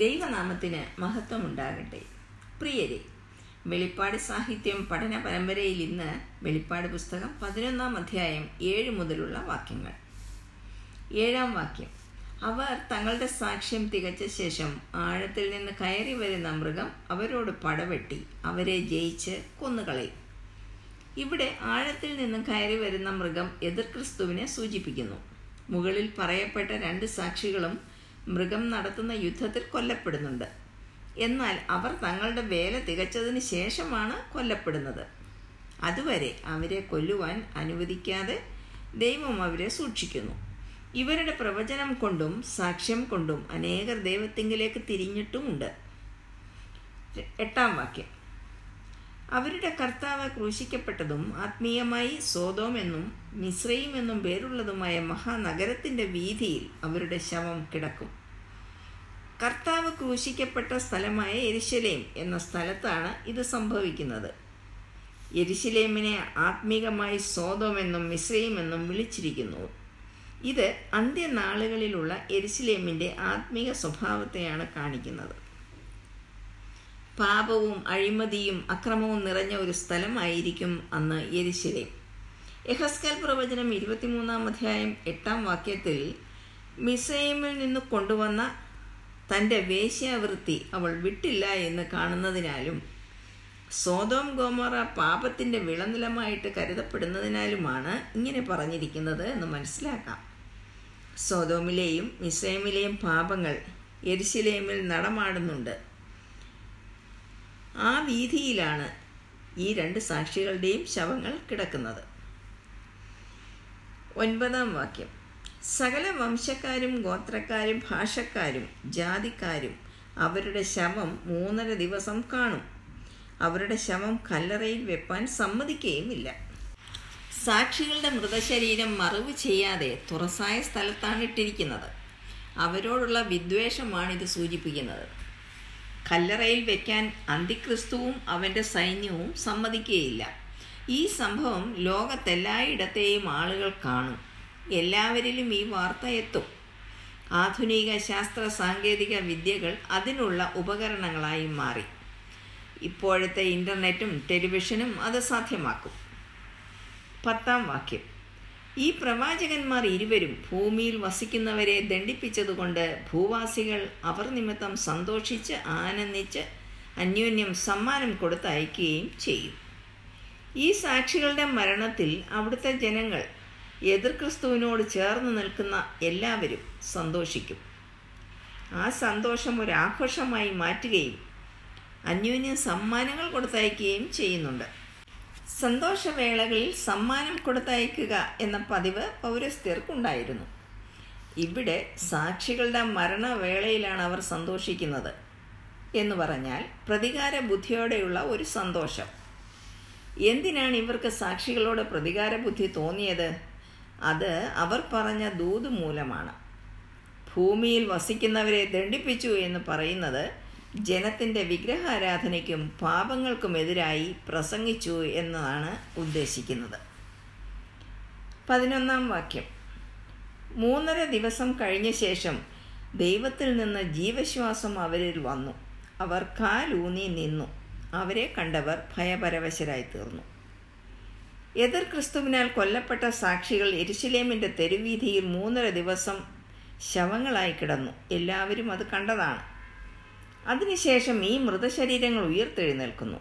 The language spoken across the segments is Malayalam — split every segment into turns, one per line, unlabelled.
ദൈവനാമത്തിന് മഹത്വമുണ്ടാകട്ടെ. പ്രിയരെ വെളിപ്പാട് സാഹിത്യം പഠന പരമ്പരയിൽ ഇന്ന് വെളിപ്പാട് പുസ്തകം പതിനൊന്നാം അധ്യായം ഏഴ് മുതലുള്ള വാക്യങ്ങൾ. ഏഴാം വാക്യം. അവർ തങ്ങളുടെ സാക്ഷ്യം തികച്ച ശേഷം ആഴത്തിൽ നിന്ന് കയറി വരുന്ന മൃഗം അവരോട് പടവെട്ടി അവരെ ജയിച്ച് കൊന്നുകളയും. ഇവിടെ ആഴത്തിൽ നിന്ന് കയറി വരുന്ന മൃഗം എതിർ ക്രിസ്തുവിനെ സൂചിപ്പിക്കുന്നു. മുകളിൽ പറയപ്പെട്ട രണ്ട് സാക്ഷികളും മൃഗം നടത്തുന്ന യുദ്ധത്തിൽ കൊല്ലപ്പെടുന്നുണ്ട്. എന്നാൽ അവർ തങ്ങളുടെ വേല തികച്ചതിന് ശേഷമാണ് കൊല്ലപ്പെടുന്നത്. അതുവരെ അവരെ കൊല്ലുവാൻ അനുവദിക്കാതെ ദൈവം അവരെ സൂക്ഷിക്കുന്നു. ഇവരുടെ പ്രവചനം കൊണ്ടും സാക്ഷ്യം കൊണ്ടും അനേകർ ദൈവത്തിങ്കിലേക്ക് തിരിഞ്ഞിട്ടുമുണ്ട്. എട്ടാം വാക്യം. അവരുടെ കർത്താവ് ക്രൂശിക്കപ്പെട്ടതും ആത്മീയമായി സോതോം എന്നും മിശ്രയും എന്നും പേരുള്ളതുമായ മഹാനഗരത്തിന്റെ വീതിയിൽ അവരുടെ ശവം കിടക്കും. കർത്താവ് ക്രൂശിക്കപ്പെട്ട സ്ഥലമായ എരിശലേം എന്ന സ്ഥലത്താണ് ഇത് സംഭവിക്കുന്നത്. എരിശിലേമിനെ ആത്മീകമായി സോതോമെന്നും മിശ്രയുമെന്നും വിളിച്ചിരിക്കുന്നു. ഇത് അന്ത്യനാളുകളിലുള്ള എരിശിലേമിന്റെ ആത്മീക സ്വഭാവത്തെയാണ് കാണിക്കുന്നത്. പാപവും അഴിമതിയും അക്രമവും നിറഞ്ഞ ഒരു സ്ഥലമായിരിക്കും അന്ന് യരിശിലെ. യഹസ്കൽ പ്രവചനം ഇരുപത്തിമൂന്നാം അധ്യായം എട്ടാം വാക്യത്തിൽ മിസൈമിൽ നിന്ന് കൊണ്ടുവന്ന തന്റെ വേശ്യാവൃത്തി അവൾ വിട്ടില്ല എന്ന് കാണുന്നതിനാലും സോതോം ഗോമറ പാപത്തിന്റെ വിളനിലമായിട്ട് കരുതപ്പെടുന്നതിനാലുമാണ് ഇങ്ങനെ പറഞ്ഞിരിക്കുന്നത് എന്ന് മനസ്സിലാക്കാം. സോതോമിലെയും മിസൈമിലെയും പാപങ്ങൾ എരിശിലേമിൽ നടമാടുന്നുണ്ട്. ആ വീതിയിലാണ് ഈ രണ്ട് സാക്ഷികളുടെയും ശവങ്ങൾ കിടക്കുന്നത്. ഒൻപതാം വാക്യം. സകല വംശക്കാരും ഗോത്രക്കാരും ഭാഷക്കാരും ജാതിക്കാരും അവരുടെ ശവം മൂന്നര ദിവസം കാണും. അവരുടെ ശവം കല്ലറയിൽ വെപ്പാൻ സമ്മതിക്കുകയുമില്ല സാക്ഷികളുടെ മൃതശരീരം മറവ് ചെയ്യാതെ തുറസായ സ്ഥലത്താണ് ഇട്ടിരിക്കുന്നത്. അവരോടുള്ള വിദ്വേഷമാണ് ഇത് സൂചിപ്പിക്കുന്നത്. കല്ലറയിൽ വെക്കാൻ അന്തിക്രിസ്തുവും അവന്റെ സൈന്യവും സമ്മതിക്കുകയില്ല ഈ സംഭവം ലോകത്തെല്ലായിടത്തെയും ആളുകൾ കാണും. എല്ലാവരിലും ഈ വാർത്ത എത്തും. ആധുനിക ശാസ്ത്ര സാങ്കേതിക വിദ്യകൾ അതിനുള്ള ഉപകരണങ്ങളായി മാറി. ഇപ്പോഴത്തെ ഇന്റർനെറ്റും ടെലിവിഷനും അത് സാധ്യമാക്കും. പത്താം വാക്യം. ഈ പ്രവാചകന്മാർ ഇരുവരും ഭൂമിയിൽ വസിക്കുന്നവരെ ദണ്ഡിപ്പിച്ചതുകൊണ്ട് ഭൂവാസികൾ അവർ നിമിത്തം സന്തോഷിച്ച് ആനന്ദിച്ച് അന്യോന്യം സമ്മാനം കൊടുത്തയക്കുകയും ചെയ്യും. ഈ സാക്ഷികളുടെ മരണത്തിൽ അവിടുത്തെ ജനങ്ങൾ എതിർക്രിസ്തുവിനോട് ചേർന്ന് നിൽക്കുന്ന എല്ലാവരും സന്തോഷിക്കും. ആ സന്തോഷം ഒരു ആഘോഷമായി മാറ്റുകയും അന്യോന്യം സമ്മാനങ്ങൾ കൊടുത്തയക്കുകയും ചെയ്യുന്നുണ്ട്. സന്തോഷവേളകളിൽ സമ്മാനം കൊടുത്തയക്കുക എന്ന പതിവ് പൗരസ്ത്യർക്കുണ്ടായിരുന്നു. ഇവിടെ സാക്ഷികളുടെ മരണവേളയിലാണ് അവർ സന്തോഷിക്കുന്നത് എന്ന് പറഞ്ഞാൽ പ്രതികാര ബുദ്ധിയോടെയുള്ള ഒരു സന്തോഷം. എന്തിനാണ് ഇവർക്ക് സാക്ഷികളോട് പ്രതികാര ബുദ്ധി തോന്നിയത്? അത് അവർ പറഞ്ഞ ദൂത് മൂലമാണ് ഭൂമിയിൽ വസിക്കുന്നവരെ ദണ്ഡിപ്പിച്ചു എന്ന് പറയുന്നത് ജനത്തിന്റെ വിഗ്രഹാരാധനയ്ക്കും പാപങ്ങൾക്കുമെതിരായി പ്രസംഗിച്ചു എന്നതാണ് ഉദ്ദേശിക്കുന്നത്. പതിനൊന്നാം വാക്യം. മൂന്നര ദിവസം കഴിഞ്ഞ ശേഷം ദൈവത്തിൽ നിന്ന് ജീവശ്വാസം അവരിൽ വന്നു. അവർ കാലൂന്നി നിന്നു. അവരെ കണ്ടവർ ഭയപരവശരായി തീർന്നു എതിർ ക്രിസ്തുവിനാൽ കൊല്ലപ്പെട്ട സാക്ഷികൾ എരുശലേമിന്റെ തെരുവീതിയിൽ മൂന്നര ദിവസം ശവങ്ങളായി കിടന്നു. എല്ലാവരും അത് കണ്ടതാണ്. അതിനുശേഷം ഈ മൃതശരീരങ്ങൾ ഉയർത്തെഴുന്നേൽക്കുന്നു.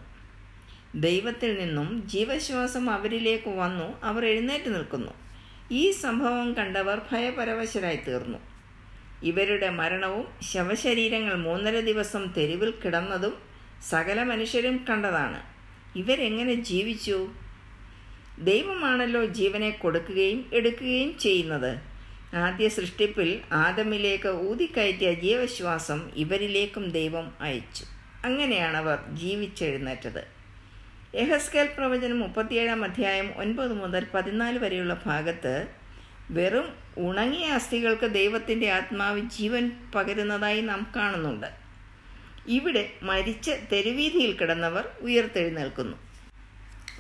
ദൈവത്തിൽ നിന്നും ജീവശ്വാസം അവരിലേക്ക് വന്നു അവർ എഴുന്നേറ്റ് നിൽക്കുന്നു. ഈ സംഭവം കണ്ടവർ ഭയപരവശരായി തീർന്നു ഇവരുടെ മരണവും ശവശരീരങ്ങൾ മൂന്നര ദിവസം തെരുവിൽ കിടന്നതും സകല മനുഷ്യരും കണ്ടതാണ്. ഇവരെങ്ങനെ ജീവിച്ചു? ദൈവമാണല്ലോ ജീവനെ കൊടുക്കുകയും എടുക്കുകയും ചെയ്യുന്നത്. ആദ്യ സൃഷ്ടിപ്പിൽ ആദമിലേക്ക് ഊതിക്കയറ്റിയ ജീവശ്വാസം ഇവരിലേക്കും ദൈവം അയച്ചു. അങ്ങനെയാണ് അവർ ജീവിച്ചെഴുന്നേറ്റത്. യഹസ്കേൽ പ്രവചനം മുപ്പത്തിയേഴാം അധ്യായം ഒൻപത് മുതൽ പതിനാല് വരെയുള്ള ഭാഗത്ത് വെറും ഉണങ്ങിയ അസ്ഥികൾക്ക് ദൈവത്തിന്റെ ആത്മാവ് ജീവൻ പകരുന്നതായി നാം കാണുന്നുണ്ട്. ഇവിടെ മരിച്ച് തെരുവീതിയിൽ കിടന്നവർ ഉയർത്തെഴുന്നേൽക്കുന്നു.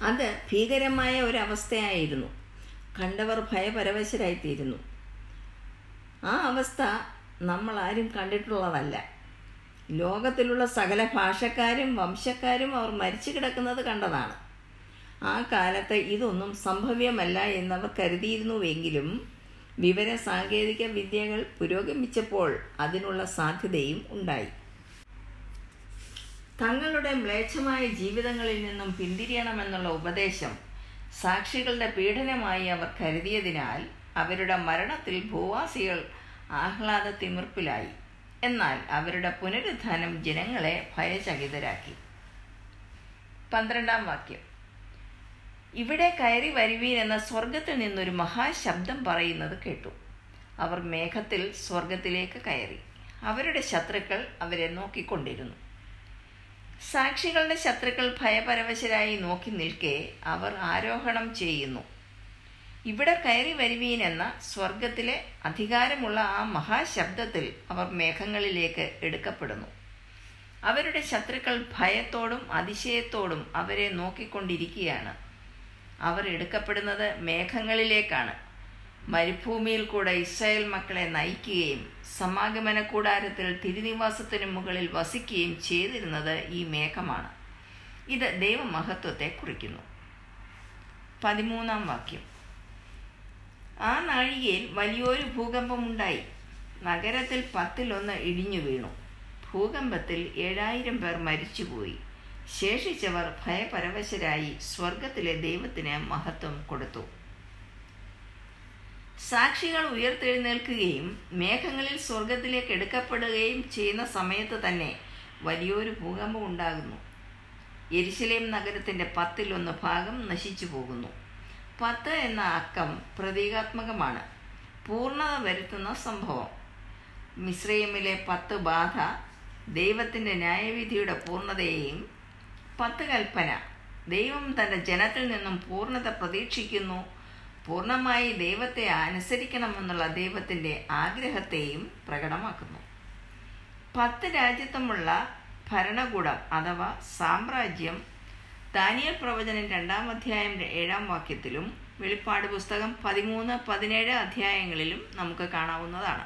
അത് ഭീകരമായ ഒരവസ്ഥയായിരുന്നു കണ്ടവർ ഭയപരവശരായിത്തീരുന്നു. ആ അവസ്ഥ നമ്മൾ ആരും കണ്ടിട്ടുള്ളതല്ല. ലോകത്തിലുള്ള സകല ഭാഷക്കാരും വംശക്കാരും അവർ മരിച്ചു കിടക്കുന്നത് കണ്ടതാണ്. ആ കാലത്ത് ഇതൊന്നും സംഭവ്യമല്ല എന്നവർ കരുതിയിരുന്നുവെങ്കിലും വിവര സാങ്കേതിക വിദ്യകൾ പുരോഗമിച്ചപ്പോൾ അതിനുള്ള സാധ്യതയും ഉണ്ടായി. തങ്ങളുടെ മ്ലേച്ഛമായ ജീവിതങ്ങളിൽ നിന്നും പിന്തിരിയണമെന്നുള്ള ഉപദേശം സാക്ഷികളുടെ പീഡനമായി അവർ കരുതിയതിനാൽ അവരുടെ മരണത്തിൽ ഭൂവാസികൾ ആഹ്ലാദ തിമിർപ്പിലായി എന്നാൽ അവരുടെ പുനരുത്ഥാനം ജനങ്ങളെ ഭയചകിതരാക്കി. പന്ത്രണ്ടാം വാക്യം. ഇവിടെ കയറി വരുവീൻ എന്ന സ്വർഗത്തിൽ നിന്നൊരു മഹാശബ്ദം പറയുന്നത് കേട്ടു. അവർ മേഘത്തിൽ സ്വർഗത്തിലേക്ക് കയറി. അവരുടെ ശത്രുക്കൾ അവരെ നോക്കിക്കൊണ്ടിരുന്നു. സാക്ഷികളുടെ ശത്രുക്കൾ ഭയപരവശരായി നോക്കി നിൽക്കെ അവർ ആരോഹണം ചെയ്യുന്നു. ഇവിടെ കയറി വരുവീൻ എന്ന സ്വർഗത്തിലെ അധികാരമുള്ള ആ മഹാശബ്ദത്തിൽ അവർ മേഘങ്ങളിലേക്ക് എടുക്കപ്പെടുന്നു. അവരുടെ ശത്രുക്കൾ ഭയത്തോടും അതിശയത്തോടും അവരെ നോക്കിക്കൊണ്ടിരിക്കുകയാണ്. അവർ എടുക്കപ്പെടുന്നത് മേഘങ്ങളിലേക്കാണ്. മരുഭൂമിയിൽ കൂടെ ഇസ്രായേൽ മക്കളെ നയിക്കുകയും സമാഗമന കൂടാരത്തിൽ തിരുനിവാസത്തിനു മുകളിൽ വസിക്കുകയും ചെയ്തിരുന്നത് ഈ മേഘമാണ്. ഇത് ദൈവമഹത്വത്തെ കുറിക്കുന്നു. പതിമൂന്നാം വാക്യം. ആ നാഴികയിൽ വലിയൊരു ഭൂകമ്പമുണ്ടായി. നഗരത്തിൽ പത്തിലൊന്ന് ഇടിഞ്ഞു വീണു. ഭൂകമ്പത്തിൽ ഏഴായിരം പേർ മരിച്ചുപോയി. ശേഷിച്ചവർ ഭയപരവശരായി സ്വർഗത്തിലെ ദൈവത്തിന് മഹത്വം കൊടുത്തു. സാക്ഷികൾ ഉയർത്തെഴുന്നേൽക്കുകയും മേഘങ്ങളിൽ സ്വർഗത്തിലേക്ക് എടുക്കപ്പെടുകയും ചെയ്യുന്ന സമയത്ത് തന്നെ വലിയൊരു ഭൂകമ്പം ഉണ്ടാകുന്നു എരിശിലേം നഗരത്തിന്റെ പത്തിലൊന്ന് ഭാഗം നശിച്ചു പോകുന്നു. പത്ത് എന്ന അക്കം പ്രതീകാത്മകമാണ്. പൂർണത വരുത്തുന്ന സംഭവം. മിശ്രയിമിലെ പത്ത് ബാധ ദൈവത്തിന്റെ ന്യായവിധിയുടെ പൂർണതയെയും പത്ത് കൽപ്പന. ദൈവം തന്റെ ജനത്തിൽ നിന്നും പൂർണത പ്രതീക്ഷിക്കുന്നു. പൂർണമായി ദൈവത്തെ അനുസരിക്കണമെന്നുള്ള ദൈവത്തിന്റെ ആഗ്രഹത്തെയും പ്രകടമാക്കുന്നു. പത്ത് രാജ്യത്തുമുള്ള ഭരണകൂടം അഥവാ സാമ്രാജ്യം ദാനിയൽ പ്രവചനം രണ്ടാം അധ്യായം ഏഴാം വാക്യത്തിലും വെളിപ്പാട് പുസ്തകം പതിമൂന്ന് പതിനേഴ് അധ്യായങ്ങളിലും നമുക്ക് കാണാവുന്നതാണ്.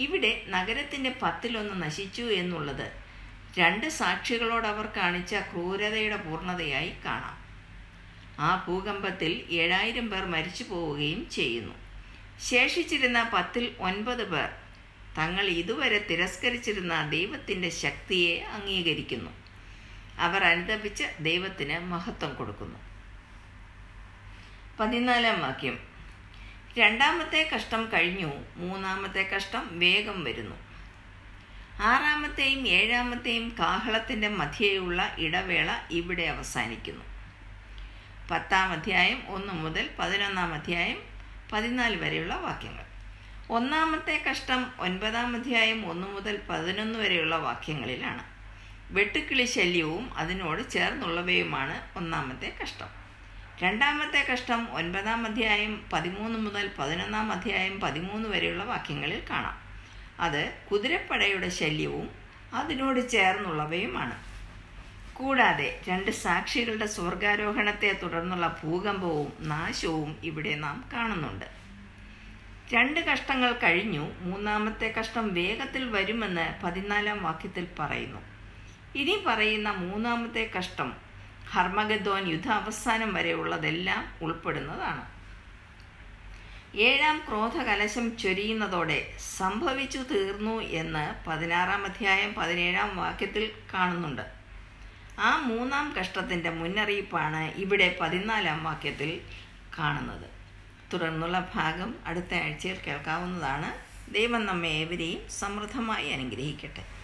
ഇവിടെ നഗരത്തിന്റെ പത്തിലൊന്ന് നശിച്ചു എന്നുള്ളത് രണ്ട് സാക്ഷികളോട് അവർ കാണിച്ച ക്രൂരതയുടെ പൂർണതയായി കാണാം. ആ ഭൂകമ്പത്തിൽ ഏഴായിരം പേർ മരിച്ചു പോവുകയും ചെയ്യുന്നു. ശേഷിച്ചിരുന്ന പത്തിൽ ഒൻപത് പേർ തങ്ങൾ ഇതുവരെ തിരസ്കരിച്ചിരുന്ന ദൈവത്തിന്റെ ശക്തിയെ അംഗീകരിക്കുന്നു. അവർ അനുദപിച്ച് ദൈവത്തിന് മഹത്വം കൊടുക്കുന്നു. പതിനാലാം വാക്യം. രണ്ടാമത്തെ കഷ്ടം കഴിഞ്ഞു മൂന്നാമത്തെ കഷ്ടം വേഗം വരുന്നു. ആറാമത്തെയും ഏഴാമത്തെയും കാഹളത്തിന്റെ മധ്യേയുള്ള ഇടവേള ഇവിടെ അവസാനിക്കുന്നു. പത്താം അധ്യായം ഒന്ന് മുതൽ പതിനൊന്നാം അധ്യായം പതിനാല് വരെയുള്ള വാക്യങ്ങൾ. ഒന്നാമത്തെ കഷ്ടം ഒൻപതാം അധ്യായം ഒന്ന് മുതൽ പതിനൊന്ന് വരെയുള്ള വാക്യങ്ങളിലാണ്. വെട്ടുക്കിളി ശല്യവും അതിനോട് ചേർന്നുള്ളവയുമാണ് ഒന്നാമത്തെ കഷ്ടം. രണ്ടാമത്തെ കഷ്ടം ഒൻപതാം അധ്യായം പതിമൂന്ന് മുതൽ പതിനൊന്നാം അധ്യായം പതിമൂന്ന് വരെയുള്ള വാക്യങ്ങളിൽ കാണാം. അത് കുതിരപ്പടയുടെ ശല്യവും അതിനോട് ചേർന്നുള്ളവയുമാണ്. കൂടാതെ രണ്ട് സാക്ഷികളുടെ സ്വർഗാരോഹണത്തെ തുടർന്നുള്ള ഭൂകമ്പവും നാശവും ഇവിടെ നാം കാണുന്നുണ്ട്. രണ്ട് കഷ്ടങ്ങൾ കഴിഞ്ഞു. മൂന്നാമത്തെ കഷ്ടം വേഗത്തിൽ വരുമെന്ന് പതിനാലാം വാക്യത്തിൽ പറയുന്നു. ഇനി പറയുന്ന മൂന്നാമത്തെ കഷ്ടം ഹർമഗദ്വാൻ യുദ്ധാവസാനം വരെയുള്ളതെല്ലാം ഉൾപ്പെടുന്നതാണ്. ഏഴാം ക്രോധകലശം ചൊരിയുന്നതോടെ സംഭവിച്ചു തീർന്നു എന്ന് പതിനാറാം അധ്യായം പതിനേഴാം വാക്യത്തിൽ കാണുന്നുണ്ട്. ആ മൂന്നാം കഷ്ടത്തിന്റെ മുന്നറിയിപ്പാണ് ഇവിടെ പതിനാലാം വാക്യത്തിൽ കാണുന്നത്. തുടർന്നുള്ള ഭാഗം അടുത്ത ആഴ്ചയിൽ കേൾക്കാവുന്നതാണ്. ദൈവം നമ്മെ ഏവരെയും സമൃദ്ധമായി അനുഗ്രഹിക്കട്ടെ.